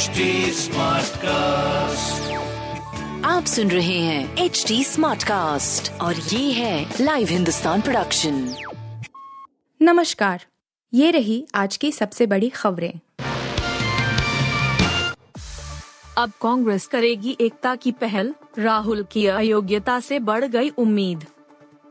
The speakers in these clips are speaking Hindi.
HD कास्ट आप सुन रहे हैं एच डी स्मार्ट कास्ट और ये है लाइव हिंदुस्तान प्रोडक्शन नमस्कार ये रही आज की सबसे बड़ी खबरें। अब कांग्रेस करेगी एकता की पहल राहुल की अयोग्यता से बढ़ गई उम्मीद।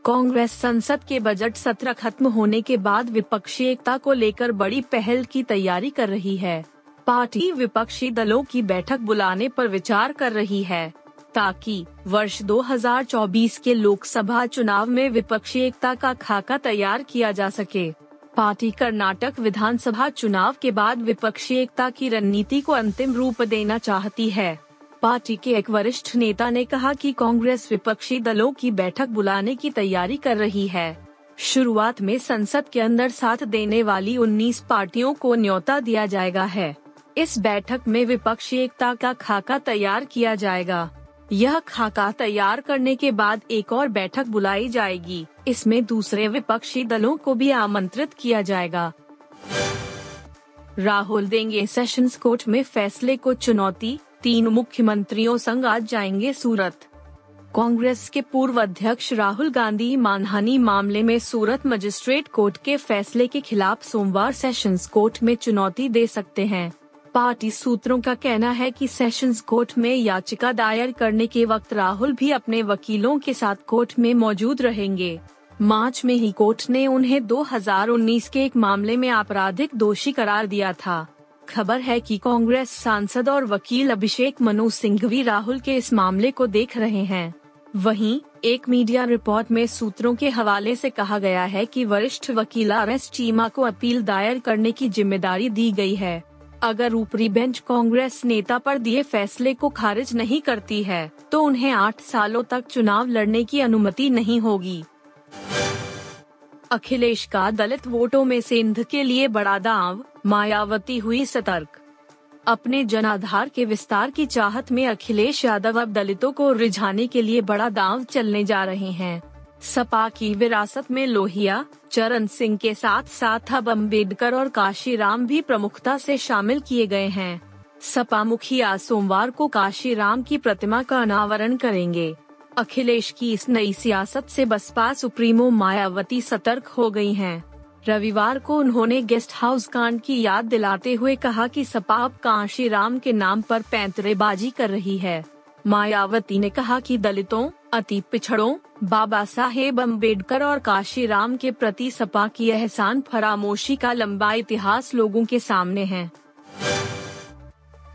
कांग्रेस संसद के बजट सत्र खत्म होने के बाद विपक्षी एकता को लेकर बड़ी पहल की तैयारी कर रही है। पार्टी विपक्षी दलों की बैठक बुलाने पर विचार कर रही है, ताकि वर्ष 2024 के लोकसभा चुनाव में विपक्षी एकता का खाका तैयार किया जा सके। पार्टी कर्नाटक विधानसभा चुनाव के बाद विपक्षी एकता की रणनीति को अंतिम रूप देना चाहती है। पार्टी के एक वरिष्ठ नेता ने कहा कि कांग्रेस विपक्षी दलों की बैठक बुलाने की तैयारी कर रही है। शुरुआत में संसद के अंदर साथ देने वाली 19 पार्टियों को न्योता दिया जाएगा है। इस बैठक में विपक्षी एकता का खाका तैयार किया जाएगा। यह खाका तैयार करने के बाद एक और बैठक बुलाई जाएगी। इसमें दूसरे विपक्षी दलों को भी आमंत्रित किया जाएगा। राहुल देंगे सेशंस कोर्ट में फैसले को चुनौती। तीन मुख्यमंत्रियों संग आज जाएँगे सूरत। कांग्रेस के पूर्व अध्यक्ष राहुल गांधी मानहानि मामले में सूरत मजिस्ट्रेट कोर्ट के फैसले के खिलाफ सोमवार सेशंस कोर्ट में चुनौती दे सकते हैं। पार्टी सूत्रों का कहना है कि सेशंस कोर्ट में याचिका दायर करने के वक्त राहुल भी अपने वकीलों के साथ कोर्ट में मौजूद रहेंगे। मार्च में ही कोर्ट ने उन्हें 2019 के एक मामले में आपराधिक दोषी करार दिया था। खबर है कि कांग्रेस सांसद और वकील अभिषेक मनु सिंघवी राहुल के इस मामले को देख रहे हैं। वहीं, एक मीडिया रिपोर्ट में सूत्रों के हवाले से कहा गया है कि वरिष्ठ वकील आर एस चीमा को अपील दायर करने की ज़िम्मेदारी दी गई है। अगर ऊपरी बेंच कांग्रेस नेता पर दिए फैसले को खारिज नहीं करती है तो उन्हें आठ सालों तक चुनाव लड़ने की अनुमति नहीं होगी। अखिलेश का दलित वोटों में सिंध के लिए बड़ा दाव, मायावती हुई सतर्क। अपने जनाधार के विस्तार की चाहत में अखिलेश यादव अब दलितों को रिझाने के लिए बड़ा दाव चलने जा रहे हैं। सपा की विरासत में लोहिया, चरण सिंह के साथ साथ अब अंबेडकर और काशीराम भी प्रमुखता से शामिल किए गए हैं। सपा मुखिया सोमवार को काशीराम की प्रतिमा का अनावरण करेंगे। अखिलेश की इस नई सियासत से बसपा सुप्रीमो मायावती सतर्क हो गई हैं। रविवार को उन्होंने गेस्ट हाउस कांड की याद दिलाते हुए कहा कि सपा अब काशीराम के नाम पर पैंतरेबाजी कर रही है। मायावती ने कहा कि दलितों अति पिछड़ों, बाबा साहेब अंबेडकर और काशीराम के प्रति सपा की एहसान फरामोशी का लंबा इतिहास लोगों के सामने है।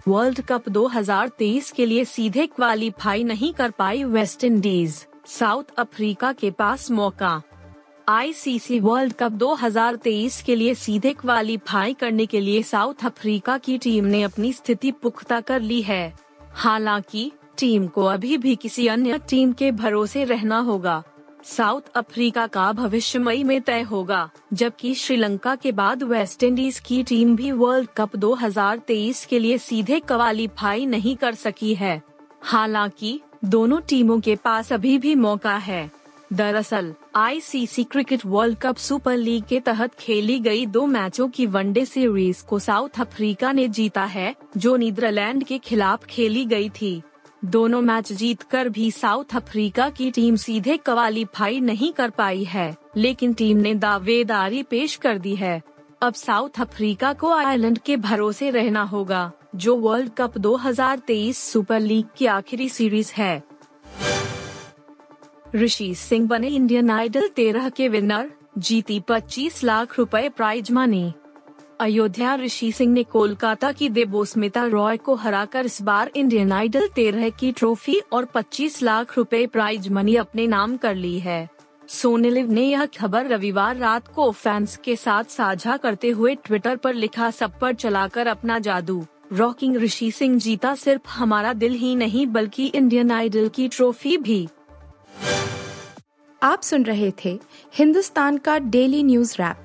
वर्ल्ड कप 2023 के लिए सीधे क्वालीफाई नहीं कर पाई वेस्ट इंडीज, साउथ अफ्रीका के पास मौका। आईसीसी वर्ल्ड कप 2023 के लिए सीधे क्वालीफाई करने के लिए साउथ अफ्रीका की टीम ने अपनी स्थिति पुख्ता कर ली है। हालाँकि टीम को अभी भी किसी अन्य टीम के भरोसे रहना होगा। साउथ अफ्रीका का भविष्य मई में तय होगा, जबकि श्रीलंका के बाद वेस्ट इंडीज की टीम भी वर्ल्ड कप 2023 के लिए सीधे क्वालीफाई नहीं कर सकी है। हालाँकि, दोनों टीमों के पास अभी भी मौका है। दरअसल, ICC cricket world cup super league के तहत खेली गई दो मैचों की वनडे सीरीज़ को साउथ अफ्रीका ने जीता है, जो नीदरलैंड के खिलाफ खेली गई थी। दोनों मैच जीतकर भी साउथ अफ्रीका की टीम सीधे क्वालीफाई नहीं कर पाई है, लेकिन टीम ने दावेदारी पेश कर दी है। अब साउथ अफ्रीका को आयरलैंड के भरोसे रहना होगा, जो वर्ल्ड कप 2023 सुपर लीग की आखिरी सीरीज़ है। ऋषि सिंह बने इंडियन आइडल तेरह के विनर, जीती 25 लाख रुपए प्राइज मनी। अयोध्या ऋषि सिंह ने कोलकाता की देबोस्मिता रॉय को हराकर इस बार इंडियन आइडल तेरह की ट्रॉफी और 25 लाख रुपए प्राइज मनी अपने नाम कर ली है। सोनेलिव ने यह खबर रविवार रात को फैंस के साथ साझा करते हुए ट्विटर पर लिखा, सब पर चलाकर अपना जादू। रॉकिंग ऋषि सिंह जीता सिर्फ़ हमारा दिल ही नहीं, बल्कि इंडियन आइडल की ट्रॉफी भी। आप सुन रहे थे हिंदुस्तान का डेली न्यूज़ रैप।